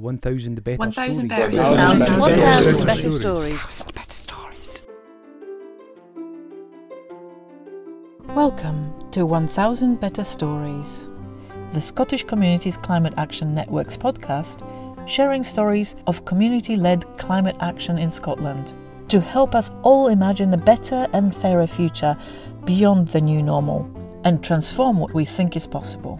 1,000 better 1,000 stories. better Thousand stories. better 1,000 stories. better Stories. stories. better stories. Welcome to 1000 Better Stories, the Scottish Communities Climate Action Network's podcast sharing stories of community led climate action in Scotland to help us all imagine a better and fairer future beyond the new normal and transform what we think is possible.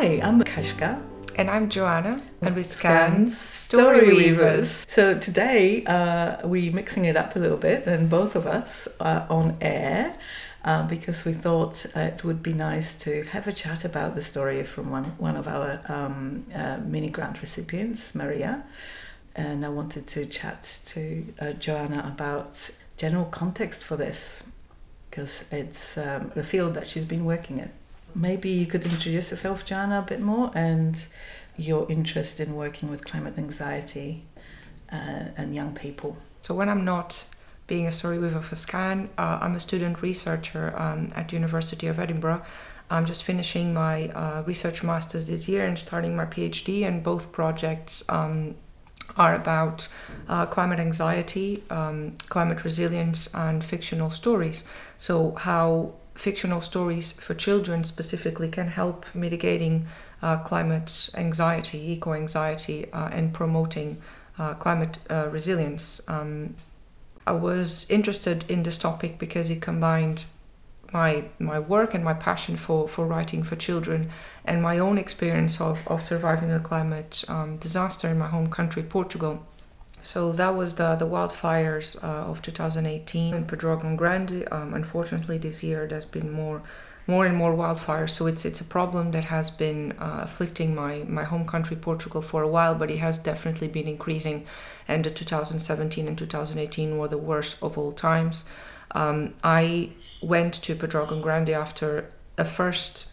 Hi, I'm Kashka. And I'm Joanna, and we SCCAN SCCAN Story Weavers. So today uh, we're mixing it up a little bit, and both of us are on air uh, because we thought it would be nice to have a chat about the story from one, one of our um, uh, mini grant recipients, Maria. And I wanted to chat to uh, Joanna about general context for this because it's um, the field that she's been working in. Maybe you could introduce yourself, Jana, a bit more and your interest in working with climate anxiety uh, and young people. So when I'm not being a story weaver for SCCAN, uh, I'm a student researcher um, at University of Edinburgh. I'm just finishing my uh, research masters this year and starting my PhD, and both projects um, are about uh, climate anxiety, um, climate resilience, and fictional stories. So how fictional stories for children specifically can help mitigating uh, climate anxiety, eco anxiety, uh, and promoting uh, climate uh, resilience. Um, I was interested in this topic because it combined my my work and my passion for, for writing for children and my own experience of, of surviving a climate um, disaster in my home country, Portugal. So that was the, the wildfires uh, of 2018 in Pedrógão Grande. Um, unfortunately, this year there's been more more and more wildfires. So it's it's a problem that has been uh, afflicting my, my home country, Portugal, for a while, but it has definitely been increasing. And the 2017 and 2018 were the worst of all times. Um, I went to Pedrógão Grande after a first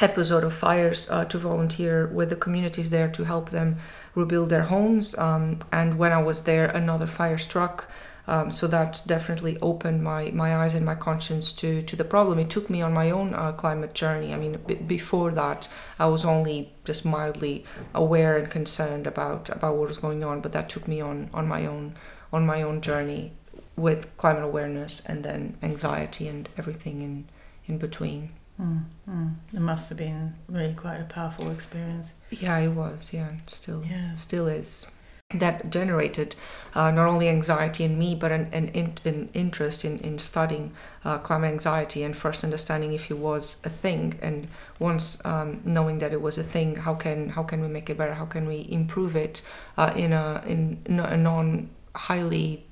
episode of fires uh, to volunteer with the communities there to help them rebuild their homes. Um, and when I was there, another fire struck. Um, so that definitely opened my, my eyes and my conscience to, to the problem. It took me on my own uh, climate journey. I mean, b- before that, I was only just mildly aware and concerned about, about what was going on, but that took me on, on my own on my own journey with climate awareness and then anxiety and everything in, in between. Mm, mm. It must have been really quite a powerful experience. Yeah, it was. Yeah, still, Yeah. still is. That generated uh, not only anxiety in me, but an, an, in, an interest in, in studying uh, climate anxiety and first understanding if it was a thing. And once um, knowing that it was a thing, how can how can we make it better? How can we improve it uh, in a in a non highly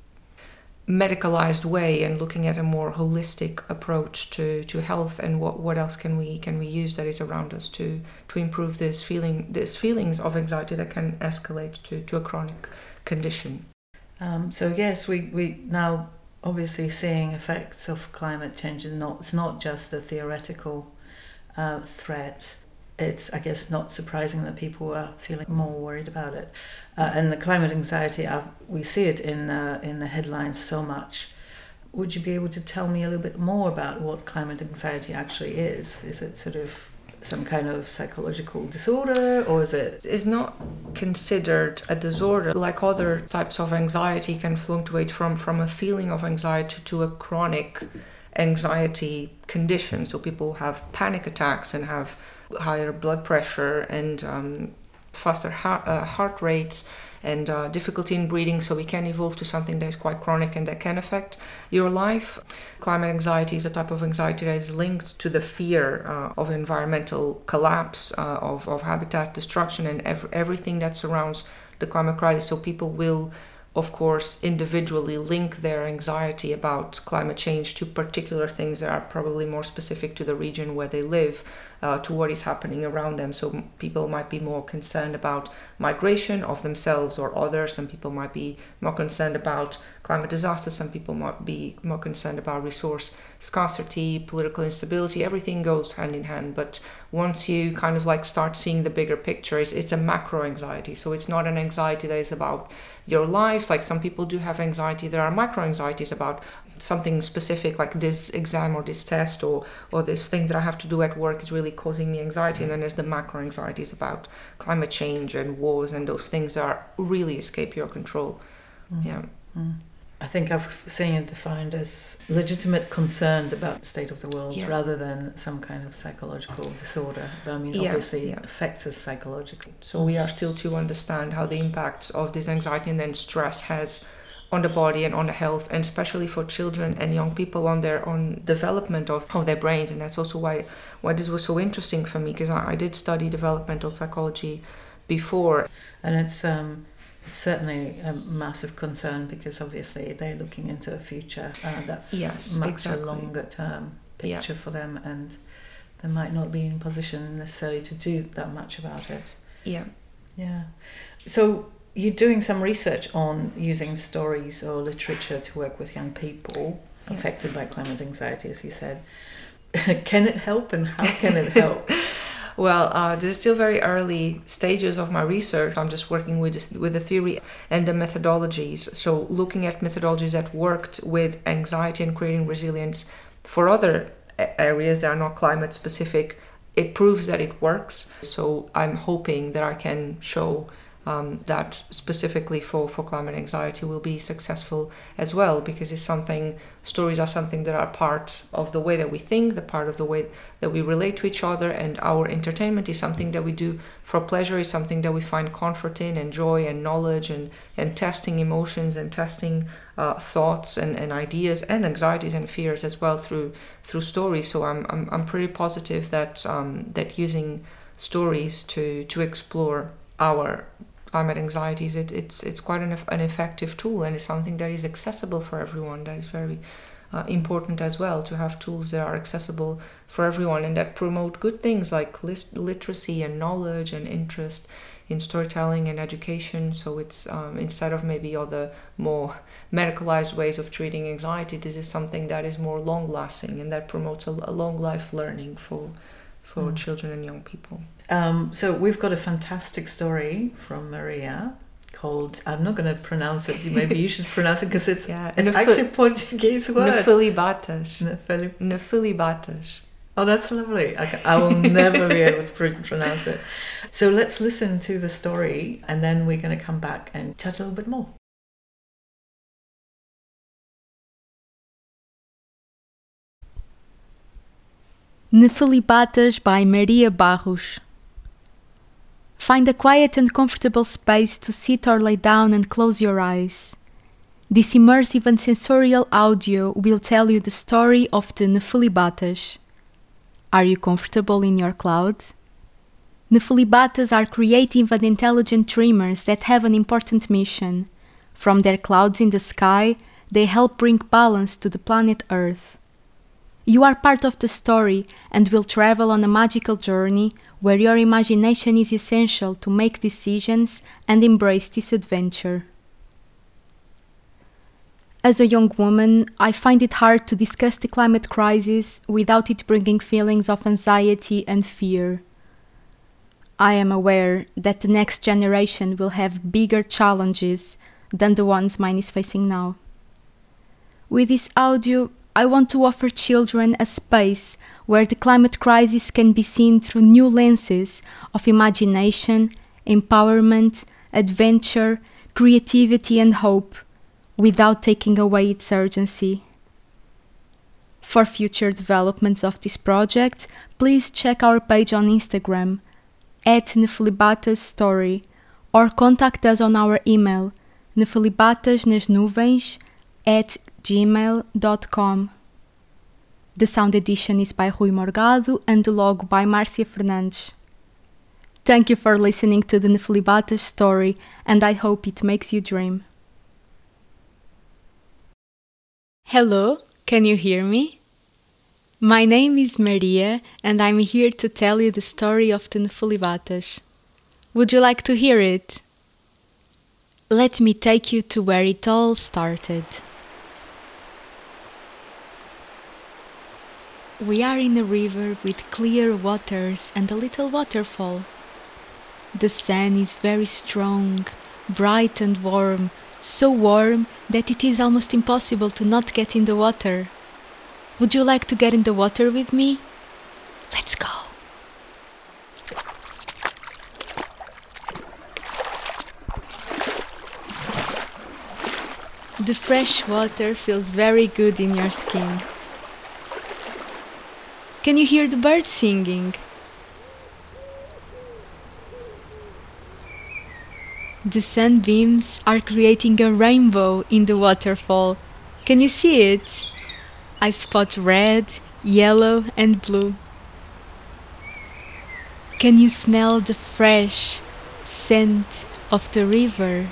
medicalized way and looking at a more holistic approach to, to health and what, what else can we can we use that is around us to to improve this feeling this feelings of anxiety that can escalate to, to a chronic condition. Um, so yes, we, we now obviously seeing effects of climate change and not it's not just a theoretical uh, threat. It's I guess not surprising that people are feeling more worried about it, uh, and the climate anxiety. Uh, we see it in uh, in the headlines so much. Would you be able to tell me a little bit more about what climate anxiety actually is? Is it sort of some kind of psychological disorder, or is it? It's not considered a disorder like other types of anxiety can fluctuate from from a feeling of anxiety to a chronic anxiety condition. So people have panic attacks and have higher blood pressure and um, faster heart, uh, heart rates and uh, difficulty in breathing. So we can evolve to something that is quite chronic and that can affect your life. Climate anxiety is a type of anxiety that is linked to the fear uh, of environmental collapse, uh, of, of habitat destruction, and ev- everything that surrounds the climate crisis. So people will of course, individually link their anxiety about climate change to particular things that are probably more specific to the region where they live, uh, to what is happening around them. So people might be more concerned about migration of themselves or others. Some people might be more concerned about climate disaster. Some people might be more concerned about resource scarcity, political instability. Everything goes hand in hand. But once you kind of like start seeing the bigger picture, it's, it's a macro anxiety. So it's not an anxiety that is about your life. Like some people do have anxiety. There are micro anxieties about something specific like this exam or this test or or this thing that I have to do at work is really causing me anxiety and then there's the macro anxieties about climate change and wars and those things that are really escape your control mm. yeah mm. I think I've seen it defined as legitimate concern about the state of the world yeah. rather than some kind of psychological disorder. I mean, yeah, obviously, yeah. affects us psychologically. So we are still to understand how the impacts of this anxiety and then stress has on the body and on the health and especially for children and young people on their on development of, of their brains and that's also why why this was so interesting for me because I, I, did study developmental psychology before and it's um certainly a massive concern because obviously they're looking into a future uh, that's yes, much exactly. a longer term picture yeah. for them and they might not be in position necessarily to do that much about it yeah yeah so you're doing some research on using stories or literature to work with young people yeah. affected by climate anxiety, as you said. can it help and how can it help? well, uh, this is still very early stages of my research. I'm just working with this, with the theory and the methodologies. So, looking at methodologies that worked with anxiety and creating resilience for other areas that are not climate specific, it proves that it works. So, I'm hoping that I can show um, that specifically for, for climate anxiety will be successful as well because it's something stories are something that are part of the way that we think the part of the way that we relate to each other and our entertainment is something that we do for pleasure is something that we find comfort in and joy and knowledge and, and testing emotions and testing uh, thoughts and, and ideas and anxieties and fears as well through through stories. So I'm, I'm, I'm pretty positive that um, that using stories to to explore our climate anxieties, it, it's it's quite an, an effective tool and it's something that is accessible for everyone. That is very uh, important as well to have tools that are accessible for everyone and that promote good things like list, literacy and knowledge and interest in storytelling and education. So it's um, instead of maybe other more medicalized ways of treating anxiety, this is something that is more long lasting and that promotes a, a long life learning for for mm. children and young people. Um, so we've got a fantastic story from Maria called I'm not going to pronounce it. Maybe you should pronounce it because it's yeah, it's actually a Portuguese word. Nefilibatas. Nefilibatas. Oh, that's lovely. Okay, I will never be able to pr- pronounce it. So let's listen to the story and then we're going to come back and chat a little bit more. Nefilibatas by Maria Barros. Find a quiet and comfortable space to sit or lay down and close your eyes. This immersive and sensorial audio will tell you the story of the Nefilibatas. Are you comfortable in your cloud? Nefilibatas are creative and intelligent dreamers that have an important mission. From their clouds in the sky, they help bring balance to the planet Earth. You are part of the story and will travel on a magical journey where your imagination is essential to make decisions and embrace this adventure. As a young woman, I find it hard to discuss the climate crisis without it bringing feelings of anxiety and fear. I am aware that the next generation will have bigger challenges than the ones mine is facing now. With this audio, I want to offer children a space where the climate crisis can be seen through new lenses of imagination, empowerment, adventure, creativity, and hope, without taking away its urgency. For future developments of this project, please check our page on Instagram at Nefilibatas Story or contact us on our email nefilibatasnasnuvens at gmail.com. The sound edition is by Rui Morgado and the logo by Marcia Fernandes. Thank you for listening to the Nefilibatas story, and I hope it makes you dream. Hello, can you hear me? My name is Maria, and I'm here to tell you the story of the Nefilibatas. Would you like to hear it? Let me take you to where it all started. We are in a river with clear waters and a little waterfall. The sun is very strong, bright and warm, so warm that it is almost impossible to not get in the water. Would you like to get in the water with me? Let's go. The fresh water feels very good in your skin. Can you hear the birds singing? The sunbeams are creating a rainbow in the waterfall. Can you see it? I spot red, yellow, and blue. Can you smell the fresh scent of the river?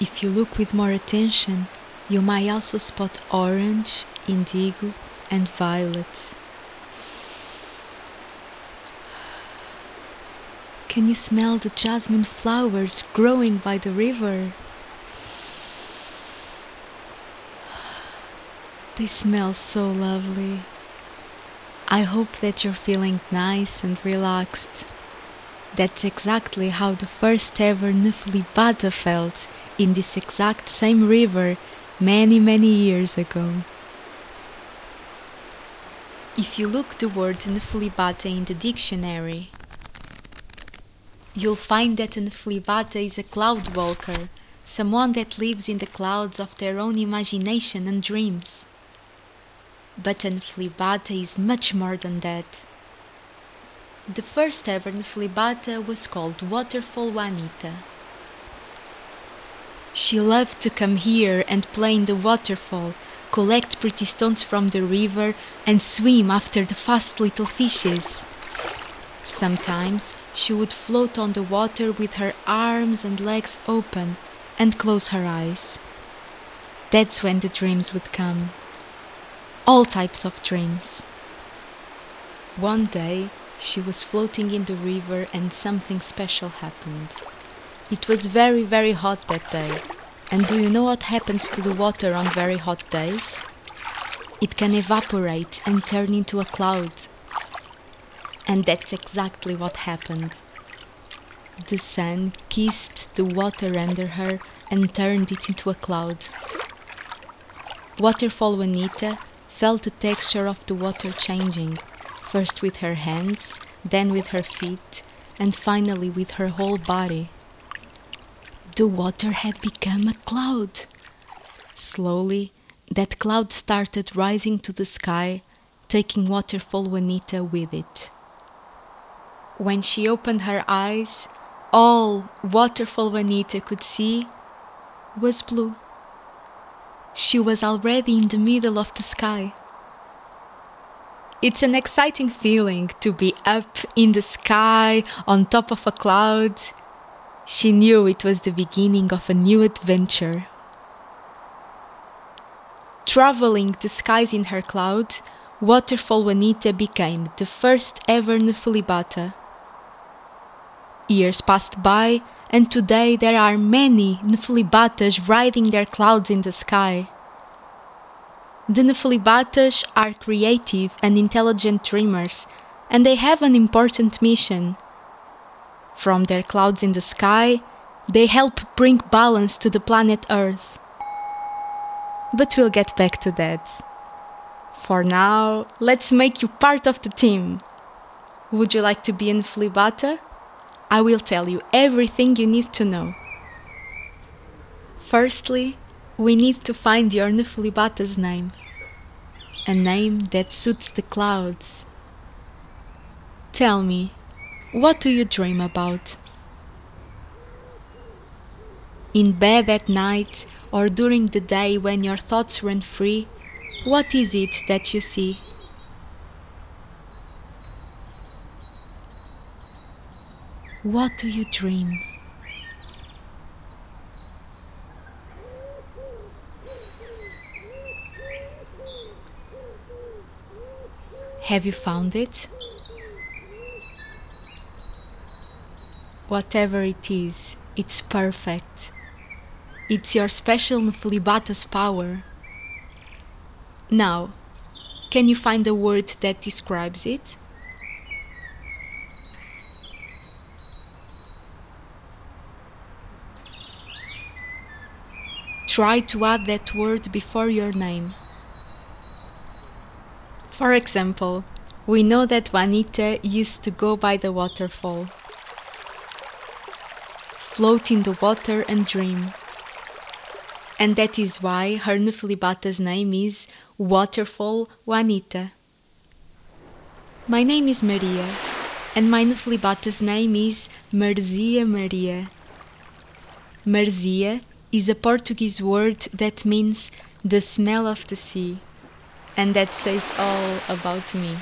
If you look with more attention, you might also spot orange, indigo, and violet. Can you smell the jasmine flowers growing by the river? They smell so lovely. I hope that you're feeling nice and relaxed. That's exactly how the first ever Nefilibata felt in this exact same river many, many years ago. If you look the word Nefilibata in the dictionary, you'll find that an Nefilibata is a cloud walker, someone that lives in the clouds of their own imagination and dreams. But an Nefilibata is much more than that. The first ever Nefilibata was called Waterfall Juanita. She loved to come here and play in the waterfall, collect pretty stones from the river, and swim after the fast little fishes. Sometimes she would float on the water with her arms and legs open and close her eyes. That's when the dreams would come. All types of dreams. One day, she was floating in the river and something special happened. It was very, very hot that day. And do you know what happens to the water on very hot days? It can evaporate and turn into a cloud. And that's exactly what happened. The sun kissed the water under her and turned it into a cloud. Waterfall Juanita felt the texture of the water changing, first with her hands, then with her feet, and finally with her whole body. The water had become a cloud. Slowly, that cloud started rising to the sky, taking Waterfall Juanita with it. When she opened her eyes, all Waterfall Juanita could see was blue. She was already in the middle of the sky. It's an exciting feeling to be up in the sky on top of a cloud. She knew it was the beginning of a new adventure. Traveling the skies in her cloud, Waterfall Juanita became the first ever Nefilibata. Years passed by, and today there are many Nefilibatas riding their clouds in the sky. The Nefilibatas are creative and intelligent dreamers, and they have an important mission. From their clouds in the sky, they help bring balance to the planet Earth. But we'll get back to that. For now, let's make you part of the team. Would you like to be in Flibata? I will tell you everything you need to know. Firstly, we need to find your Nefilibata's name. A name that suits the clouds. Tell me, what do you dream about? In bed at night or during the day when your thoughts run free, what is it that you see? What do you dream? Have you found it? Whatever it is, it's perfect. It's your special Nefilibatas power. Now, can you find a word that describes it? Try to add that word before your name. For example, we know that Juanita used to go by the waterfall, float in the water and dream. And that is why her Nefilibata's name is Waterfall Juanita. My name is Maria, and my Nefilibata's name is Maresia Maria. Maresia is a Portuguese word that means the smell of the sea, and that says all about me.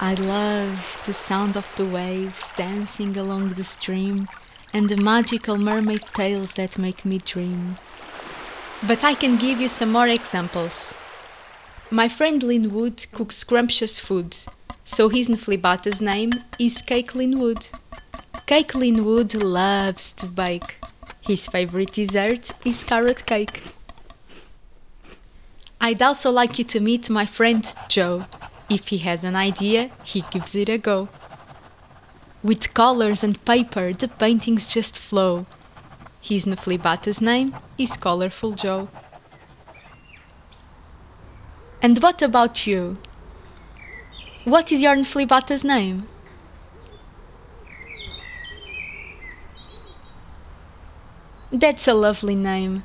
I love the sound of the waves dancing along the stream and the magical mermaid tales that make me dream. But I can give you some more examples. My friend Linwood cooks scrumptious food, so his Nefilibata's name is Cake Linwood. Cake Linwood loves to bake. His favorite dessert is carrot cake. I'd also like you to meet my friend Joe. If he has an idea, he gives it a go. With colors and paper, the paintings just flow. His Nefilibata's name is Colorful Joe. And what about you? What is your Nefilibata's name? That's a lovely name.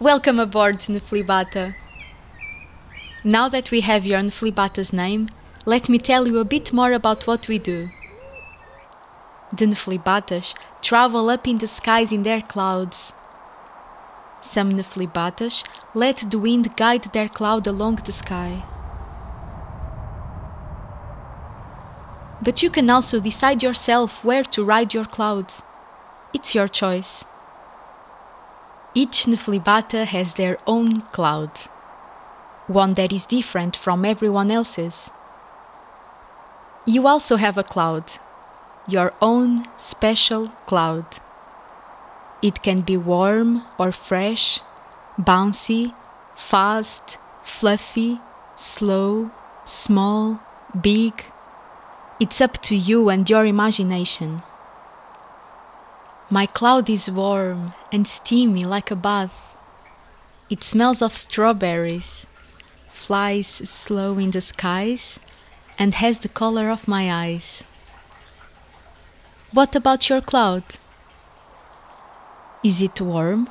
Welcome aboard, Nefilibata. Now that we have your Nefilibata's name, let me tell you a bit more about what we do. The travel up in the skies in their clouds. Some Nefilibatas let the wind guide their cloud along the sky. But you can also decide yourself where to ride your clouds. It's your choice. Each Nefilibata has their own cloud, one that is different from everyone else's. You also have a cloud, your own special cloud. It can be warm or fresh, bouncy, fast, fluffy, slow, small, big. It's up to you and your imagination. My cloud is warm and steamy like a bath. It smells of strawberries, flies slow in the skies, and has the color of my eyes. What about your cloud? Is it warm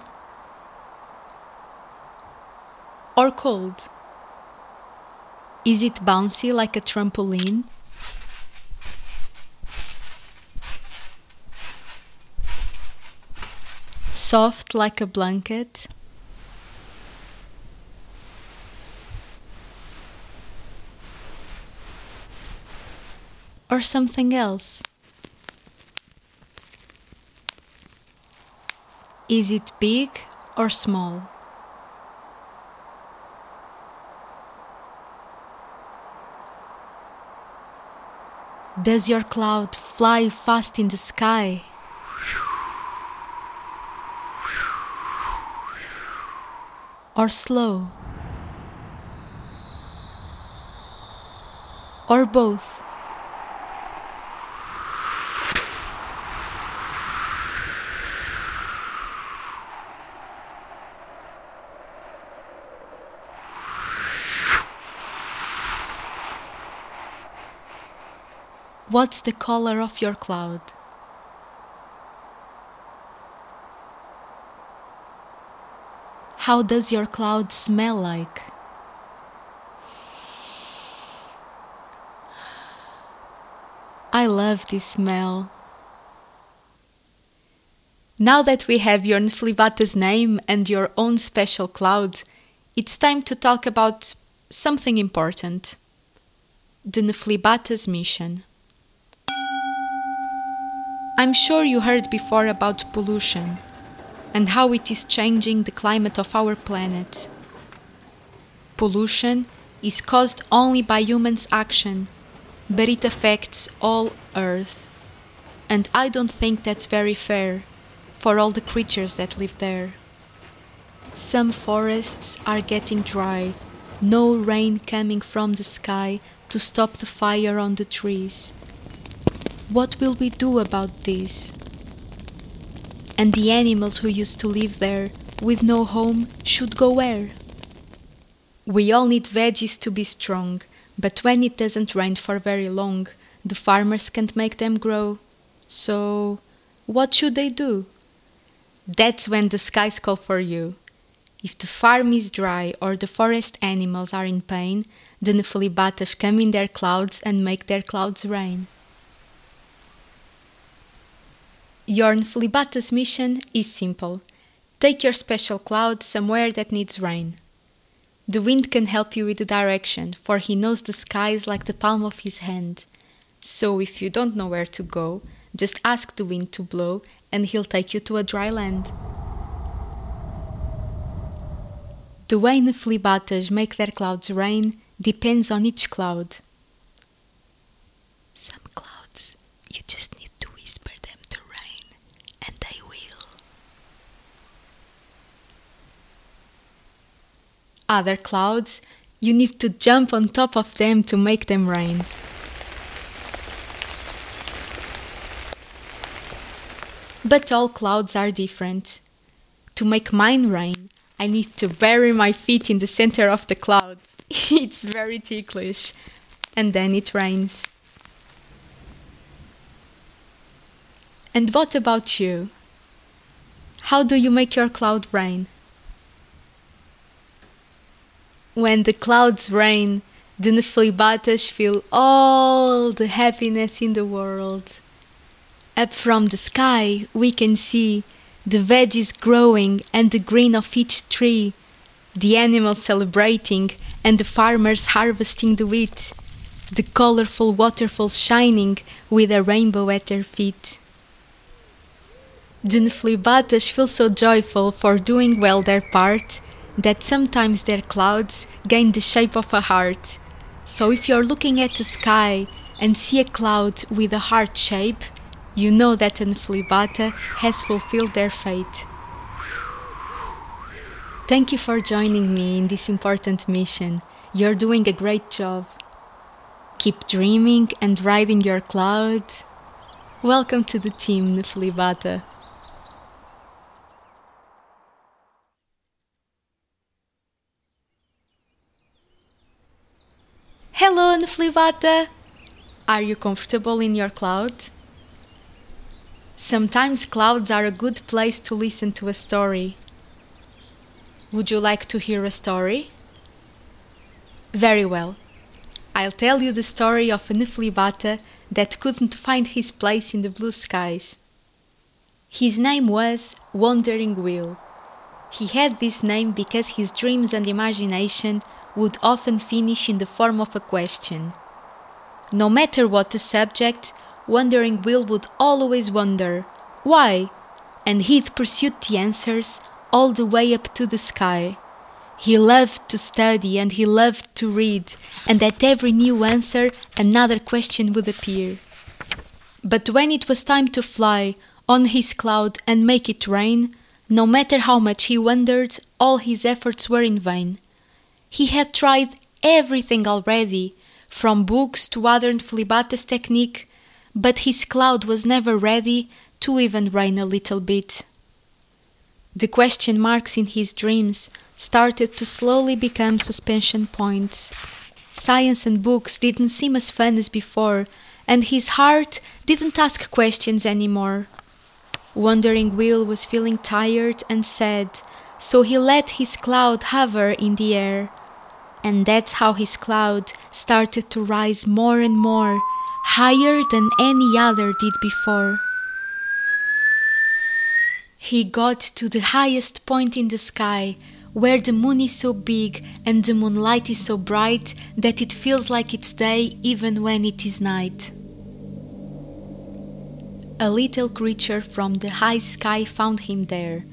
or cold? Is it bouncy like a trampoline? soft like a blanket. Or something else. Is it big or small? Does your cloud fly fast in the sky? or slow? Or both? What's the color of your cloud? How does your cloud smell like? I love this smell. Now that we have your Nefilibata's name and your own special cloud, it's time to talk about something important the Nefilibata's mission. I'm sure you heard before about pollution and how it is changing the climate of our planet. Pollution is caused only by humans' action, but it affects all Earth. And I don't think that's very fair for all the creatures that live there. Some forests are getting dry, no rain coming from the sky to stop the fire on the trees. What will we do about this? And the animals who used to live there with no home should go where? We all need veggies to be strong, but when it doesn't rain for very long, the farmers can't make them grow. So, what should they do? That's when the skies call for you. If the farm is dry or the forest animals are in pain, the Nefilibatas come in their clouds and make their clouds rain. Your Nefilibatas mission is simple. Take your special cloud somewhere that needs rain. The wind can help you with the direction, for he knows the skies like the palm of his hand. So if you don't know where to go, just ask the wind to blow and he'll take you to a dry land. The way Nefilibatas make their clouds rain depends on each cloud. Some clouds you just need to whisper them to rain, and they will. Other clouds you need to jump on top of them to make them rain. But all clouds are different. To make mine rain, I need to bury my feet in the center of the cloud. it's very ticklish. And then it rains. And what about you? How do you make your cloud rain? When the clouds rain, the Nefilibatas feel all the happiness in the world. Up from the sky, we can see the veggies growing and the green of each tree, the animals celebrating and the farmers harvesting the wheat, the colorful waterfalls shining with a rainbow at their feet. The Nefilibatas feel so joyful for doing well their part that sometimes their clouds gain the shape of a heart. So if you're looking at the sky and see a cloud with a heart shape, you know that an Nefilibata has fulfilled their fate. Thank you for joining me in this important mission. You're doing a great job. Keep dreaming and riding your cloud. Welcome to the team, Nefilibata. Hello, Nefilibata! Are you comfortable in your cloud? Sometimes clouds are a good place to listen to a story. Would you like to hear a story? Very well. I'll tell you the story of a Nefilibata that couldn't find his place in the blue skies. His name was Wandering Will. He had this name because his dreams and imagination would often finish in the form of a question. No matter what the subject, Wandering Will would always wonder, why? And he'd pursue the answers all the way up to the sky. He loved to study and he loved to read, and at every new answer another question would appear. But when it was time to fly on his cloud and make it rain, no matter how much he wondered, all his efforts were in vain. He had tried everything already, from books to other Nefilibatas technique, but his cloud was never ready to even rain a little bit. The question marks in his dreams started to slowly become suspension points. Science and books didn't seem as fun as before, and his heart didn't ask questions anymore. Wandering Will was feeling tired and sad, so he let his cloud hover in the air. And that's how his cloud started to rise more and more higher than any other did before. He got to the highest point in the sky, where the moon is so big and the moonlight is so bright that it feels like it's day even when it is night. A little creature from the high sky found him there.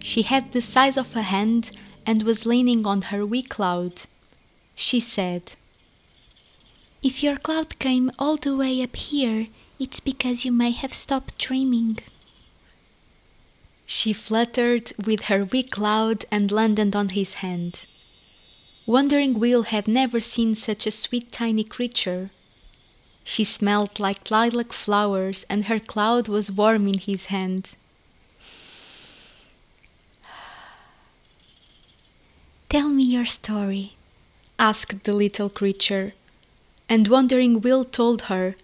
She had the size of a hand and was leaning on her wee cloud. She said, If your cloud came all the way up here, it's because you may have stopped dreaming. She fluttered with her wee cloud and landed on his hand. Wandering Will had never seen such a sweet tiny creature. She smelled like lilac flowers, and her cloud was warm in his hand. Tell me your story, asked the little creature. And Wandering Will told her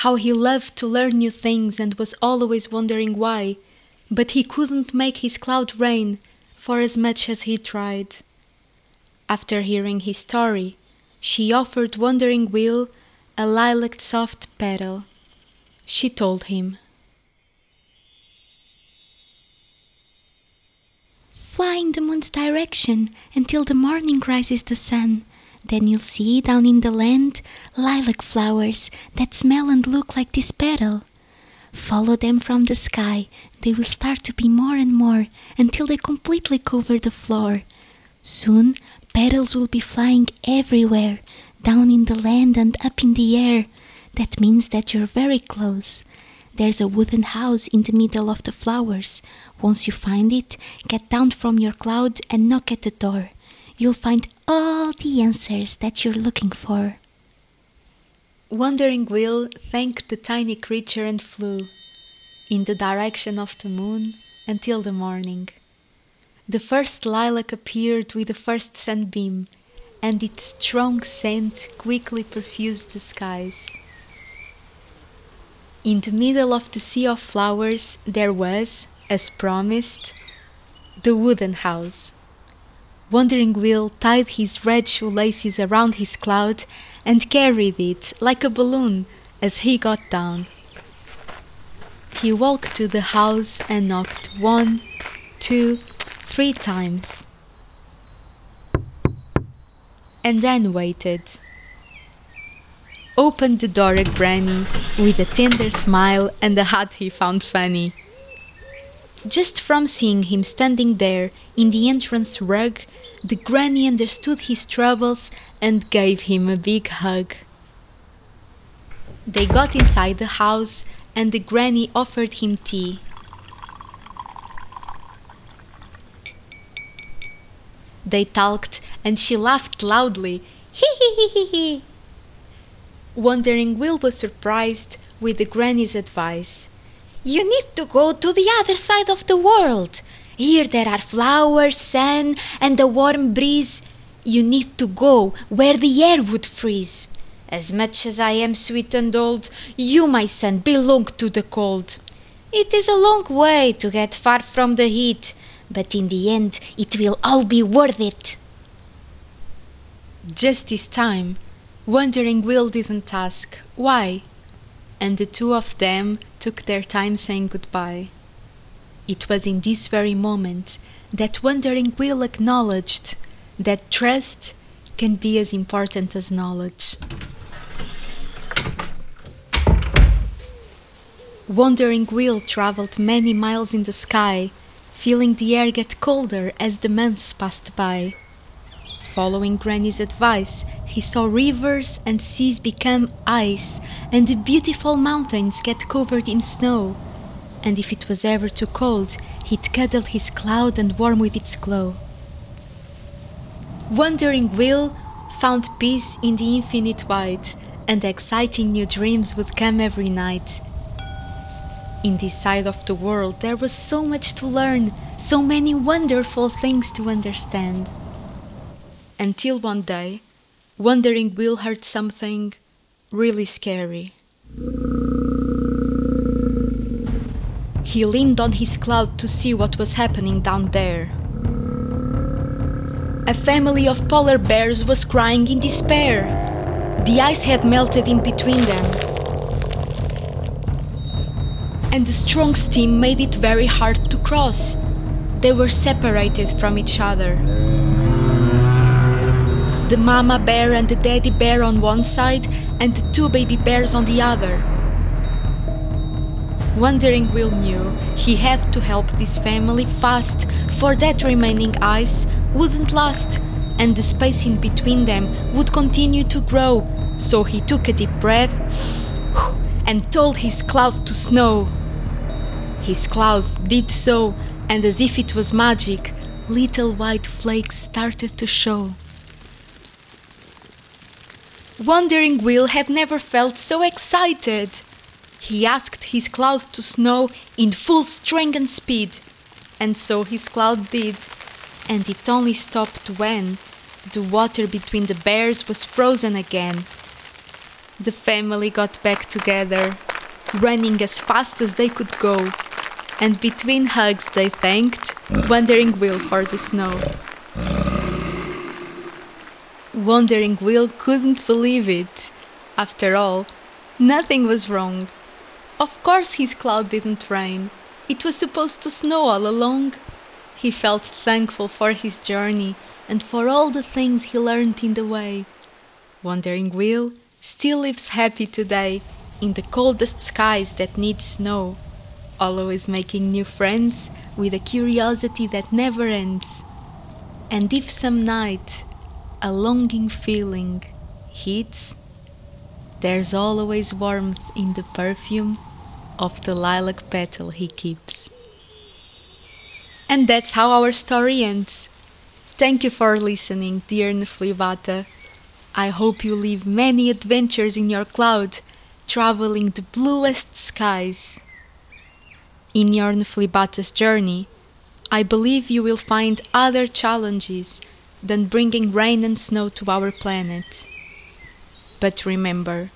how he loved to learn new things and was always wondering why, but he couldn't make his cloud rain for as much as he tried. After hearing his story, she offered Wandering Will a lilac soft petal. She told him, Fly in the moon's direction until the morning rises the sun. Then you'll see down in the land lilac flowers that smell and look like this petal. Follow them from the sky. They will start to be more and more until they completely cover the floor. Soon, petals will be flying everywhere, down in the land and up in the air. That means that you're very close. There's a wooden house in the middle of the flowers. Once you find it, get down from your cloud and knock at the door. You'll find all the answers that you're looking for. Wandering Will thanked the tiny creature and flew in the direction of the moon until the morning. The first lilac appeared with the first sunbeam, and its strong scent quickly perfused the skies. In the middle of the sea of flowers there was, as promised, the wooden house. Wandering Will tied his red shoelaces around his cloud and carried it like a balloon as he got down. He walked to the house and knocked one, two, three times. And then waited opened the door at Granny with a tender smile and a hat he found funny. Just from seeing him standing there in the entrance rug, the granny understood his troubles and gave him a big hug. They got inside the house and the granny offered him tea. They talked and she laughed loudly. Hee hee hee hee hee. Wandering Will was surprised with the granny's advice. You need to go to the other side of the world. Here there are flowers, sun, and a warm breeze. You need to go where the air would freeze. As much as I am sweet and old, you, my son, belong to the cold. It is a long way to get far from the heat, but in the end it will all be worth it. Just this time, Wandering Will didn't ask why, and the two of them took their time saying goodbye. It was in this very moment that Wandering Will acknowledged that trust can be as important as knowledge. Wandering Will traveled many miles in the sky, feeling the air get colder as the months passed by. Following Granny's advice, he saw rivers and seas become ice, and the beautiful mountains get covered in snow. And if it was ever too cold, he'd cuddle his cloud and warm with its glow. Wandering Will found peace in the infinite wide, and exciting new dreams would come every night. In this side of the world, there was so much to learn, so many wonderful things to understand until one day, Wandering Will heard something really scary. He leaned on his cloud to see what was happening down there. A family of polar bears was crying in despair. The ice had melted in between them. And the strong steam made it very hard to cross. They were separated from each other the mama bear and the daddy bear on one side, and the two baby bears on the other. Wandering Will knew he had to help this family fast, for that remaining ice wouldn't last, and the space in between them would continue to grow So he took a deep breath and told his cloud to snow. His cloud did so, and as if it was magic, little white flakes started to show. Wandering Will had never felt so excited. He asked his cloud to snow in full strength and speed, and so his cloud did, and it only stopped when the water between the bears was frozen again. The family got back together, running as fast as they could go, and between hugs they thanked mm. Wandering Will for the snow. Wandering Will couldn't believe it. After all, nothing was wrong. Of course his cloud didn't rain. It was supposed to snow all along. He felt thankful for his journey and for all the things he learned in the way. Wandering Will still lives happy today in the coldest skies that need snow, always making new friends with a curiosity that never ends. And if some night a longing feeling hits, there's always warmth in the perfume of the lilac petal he keeps. And that's how our story ends. Thank you for listening, dear Nefilibata. I hope you live many adventures in your cloud, traveling the bluest skies. In your Nefilibata's journey, I believe you will find other challenges than bringing rain and snow to our planet. But remember,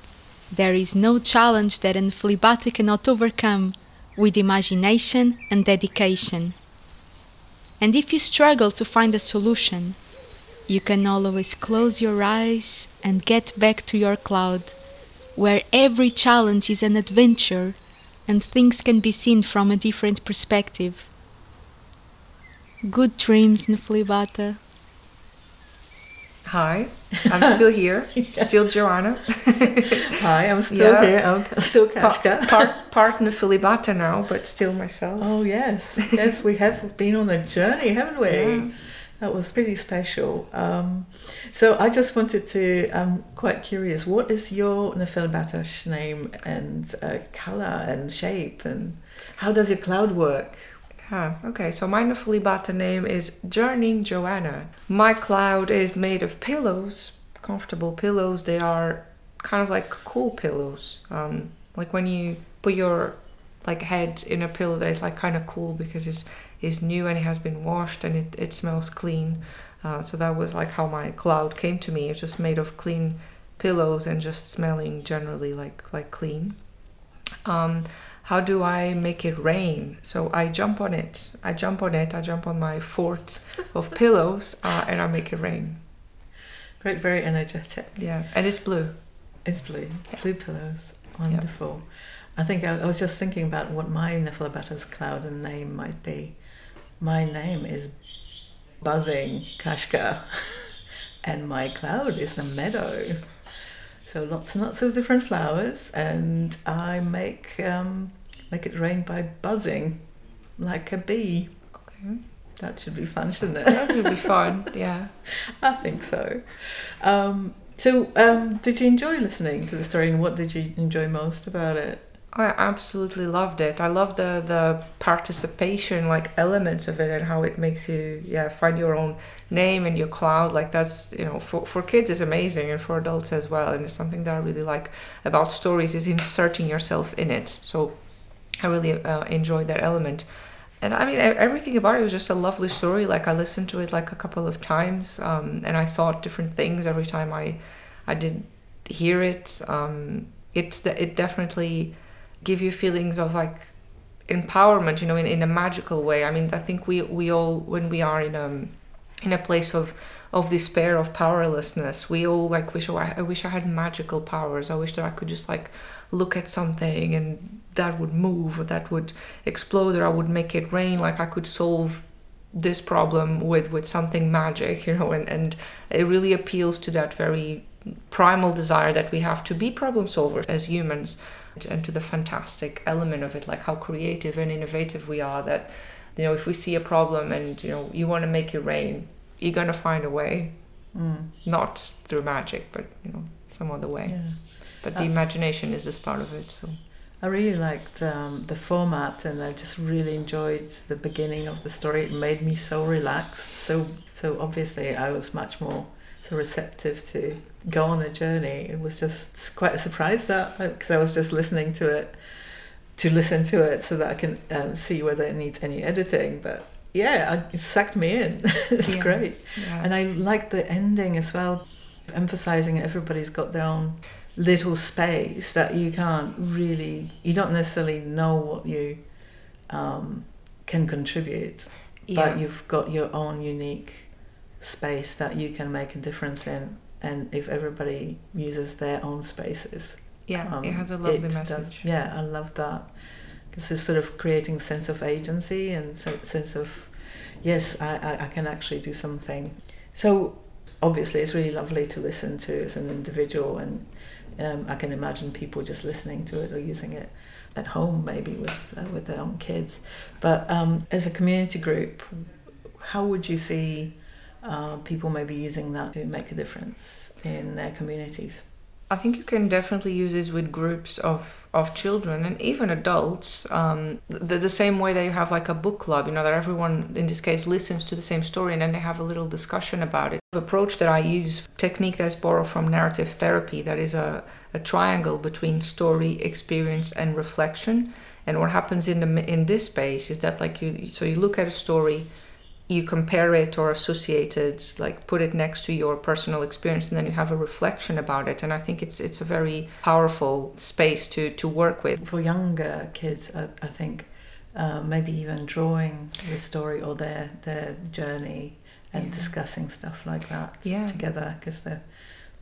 there is no challenge that an Nefilibata cannot overcome with imagination and dedication. And if you struggle to find a solution, you can always close your eyes and get back to your cloud, where every challenge is an adventure and things can be seen from a different perspective. Good dreams, Nefilibata. Hi, I'm still here, still Joanna. Hi, I'm still Yeah. here. I'm still Pa- Kashka. part part Nefilibata now, but still myself. Oh yes, yes, we have been on a journey, haven't we? Yeah. That was pretty special. Um, so I just wanted to. I'm quite curious. What is your Nefilibata's name and uh, color and shape and how does your cloud work? Ah, okay, so my Nefilibata name is Journeying Joanna. My cloud is made of pillows, comfortable pillows. They are kind of like cool pillows. Um, like when you put your like head in a pillow that is like kind of cool because it's is new and it has been washed and it, it smells clean. Uh, so that was like how my cloud came to me. It's just made of clean pillows and just smelling generally like like clean. Um, how do I make it rain? So I jump on it. I jump on it. I jump on my fort of pillows uh, and I make it rain. Very, very energetic. Yeah, and it's blue. It's blue. Blue pillows. Wonderful. I think I, I was just thinking about what my Nefilibata's cloud and name might be. My name is Buzzing Kashka, and my cloud is the meadow. So lots and lots of different flowers, and I make um, make it rain by buzzing, like a bee. Okay. That should be fun, shouldn't it? That would be fun. Yeah. I think so. Um, so, um, did you enjoy listening to the story, and what did you enjoy most about it? I absolutely loved it. I love the the participation like elements of it and how it makes you yeah find your own name and your cloud like that's you know for for kids is amazing and for adults as well and it's something that I really like about stories is inserting yourself in it. So I really uh, enjoyed that element. And I mean, everything about it was just a lovely story. Like I listened to it like a couple of times, um, and I thought different things every time I, I did hear it. Um, it's the, it definitely give you feelings of like empowerment, you know, in, in a magical way. I mean, I think we we all when we are in a in a place of of despair of powerlessness, we all like wish oh, I, I wish I had magical powers. I wish that I could just like look at something and that would move or that would explode or I would make it rain. Like I could solve this problem with with something magic, you know, and and it really appeals to that very primal desire that we have to be problem solvers as humans and to the fantastic element of it like how creative and innovative we are that you know if we see a problem and you know you want to make it rain you're going to find a way Mm. not through magic but you know some other way. Yeah. But the Uh, imagination is the start of it. So I really liked um, the format, and I just really enjoyed the beginning of the story. It made me so relaxed. So, so obviously, I was much more so receptive to go on a journey. It was just quite a surprise that because I was just listening to it to listen to it so that I can um, see whether it needs any editing. But yeah, it sucked me in. it's Yeah. great. yeah. And I like the ending as well, emphasizing everybody's got their own little space that you can't really, you don't necessarily know what you um, can contribute, yeah. but you've got your own unique space that you can make a difference in. And if everybody uses their own spaces, yeah, um, it has a lovely message. does- yeah, I love that because it's sort of creating a sense of agency and se- sense of yes, I, I, I can actually do something. So obviously, it's really lovely to listen to as an individual, and um, I can imagine people just listening to it or using it at home, maybe with uh, with their own kids. But um, as a community group, how would you see uh, people maybe using that to make a difference in their communities? I think you can definitely use this with groups of, of children and even adults. Um, the, the same way that you have like a book club, you know, that everyone in this case listens to the same story and then they have a little discussion about it. The approach that I use, technique that's borrowed from narrative therapy, that is a, a triangle between story, experience, and reflection. And what happens in the in this space is that like you so you look at a story you compare it or associate it like put it next to your personal experience and then you have a reflection about it and i think it's it's a very powerful space to to work with For younger kids, I, I think uh, maybe even drawing the story or their their journey and Yeah. discussing stuff like that Yeah. together because they're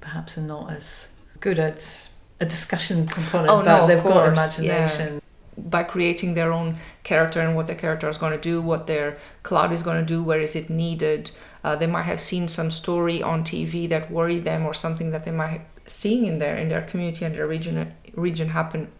perhaps are not as good at a discussion component, Oh, but of they've got course, yeah. By creating their own character and what their character is going to do what their cloud is going to do where is it needed. Uh, they might have seen some story on tv that worried them or something that they might have seen in their in their community and their region region happen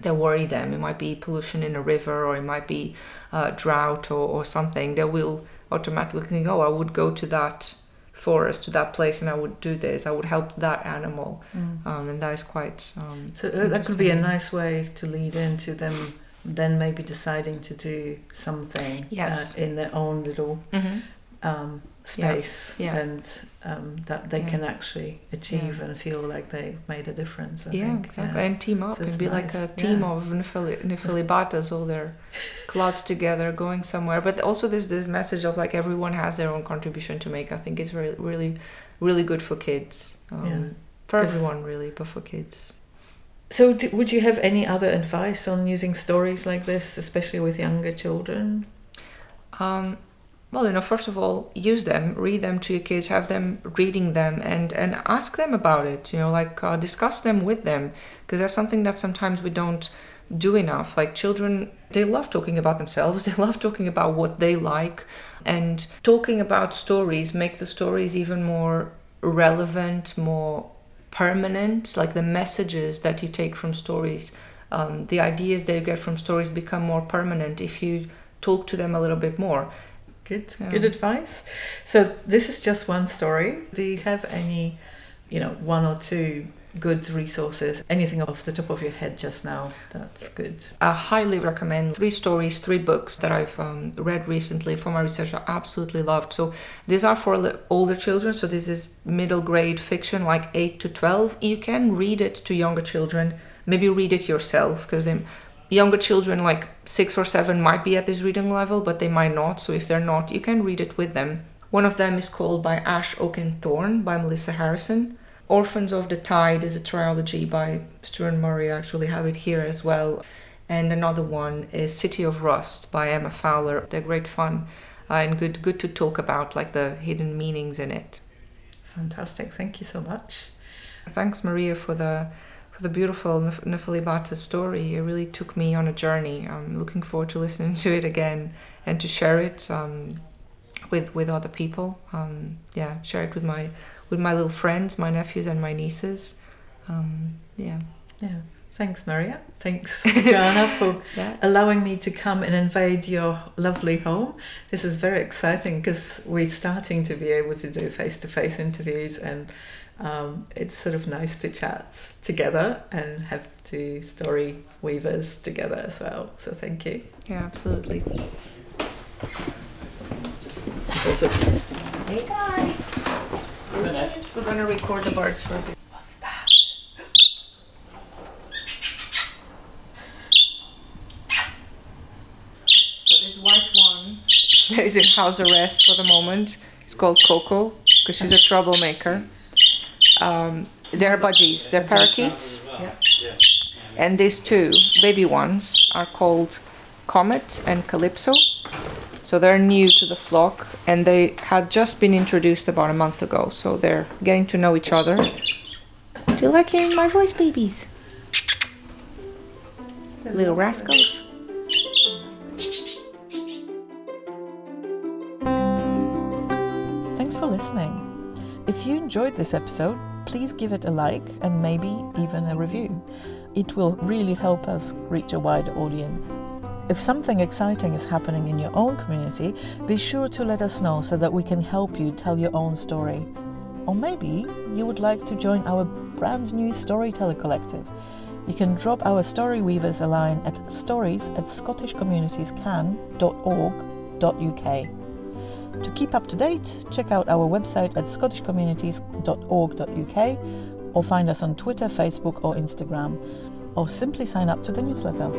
that worry them. It might be pollution in a river or it might be uh, drought or, or something. They will automatically think oh i would go to that forest to that place and i would do this i would help that animal Mm. um, and that is quite um, So uh, that could be a nice way to lead into them then maybe deciding to do something Yes. uh, in their own little Mhm. um, space yeah. and um, that they Yeah. can actually achieve and feel like they made a difference. I yeah, think. exactly. And team up So and it's be like a team yeah. of Nefilibatas, all their clouds together, going somewhere. But also this this message of like everyone has their own contribution to make. I think is really really really good for kids. Um, Yeah. For everyone, really, but for kids. So, do, would you have any other advice on using stories like this, especially with younger children? Um, well, you know, first of all, use them, read them to your kids, have them reading them, and and ask them about it. You know, like uh, discuss them with them, because that's something that sometimes we don't do enough. Like children, they love talking about themselves. They love talking about what they like, and talking about stories make the stories even more relevant, more permanent. Like the messages that you take from stories, um, the ideas that you get from stories become more permanent if you talk to them a little bit more. Good, Yeah. good advice. So, this is just one story. Do you have any, you know, one or two good resources? Anything off the top of your head just now? That's good. I highly recommend three stories, three books that I've um, read recently for my research. I absolutely loved. So these are for older children. So this is middle grade fiction, like eight to twelve. You can read it to younger children. Maybe read it yourself because then younger children, like six or seven, might be at this reading level, but they might not. So if they're not, you can read it with them. One of them is called by Ash oak and Oakenthorne by Melissa Harrison. Orphans of the Tide is a trilogy by Struan Murray. I actually have it here as well. And another one is City of Rust by Gemma Fowler. They're great fun uh, and good good to talk about like the hidden meanings in it. Fantastic. Thank you so much. Thanks Maria for the for the beautiful Nef- Nefilibata story. It really took me on a journey. I'm looking forward to listening to it again and to share it um, with with other people. Um, yeah, share it with my with my little friends, my nephews and my nieces. Um, yeah, Yeah. Thanks, Maria. Thanks, Joanna, for yeah. allowing me to come and invade your lovely home. This is very exciting because we're starting to be able to do face to face interviews, and um, it's sort of nice to chat together and have two story weavers together as well. So thank you. Yeah, absolutely. Just also testing. Hey guys. We're gonna record the birds for a bit. What's that? So this white one that is in house arrest for the moment is called Coco because she's a troublemaker. Um, they're budgies. They're parakeets. And these two baby ones are called Comet and Calypso. So they're new to the flock and they had just been introduced about a month ago. So they're getting to know each other. Do you like hearing my voice, babies? Little rascals. Thanks for listening. If you enjoyed this episode, please give it a like and maybe even a review. It will really help us reach a wider audience. If something exciting is happening in your own community, be sure to let us know so that we can help you tell your own story. Or maybe you would like to join our brand new Storyteller Collective. You can drop our Story Weavers a line at stories at scottishcommunitiescan.org.uk. To keep up to date, check out our website at scottishcommunities.org.uk or find us on Twitter, Facebook, or Instagram, or simply sign up to the newsletter.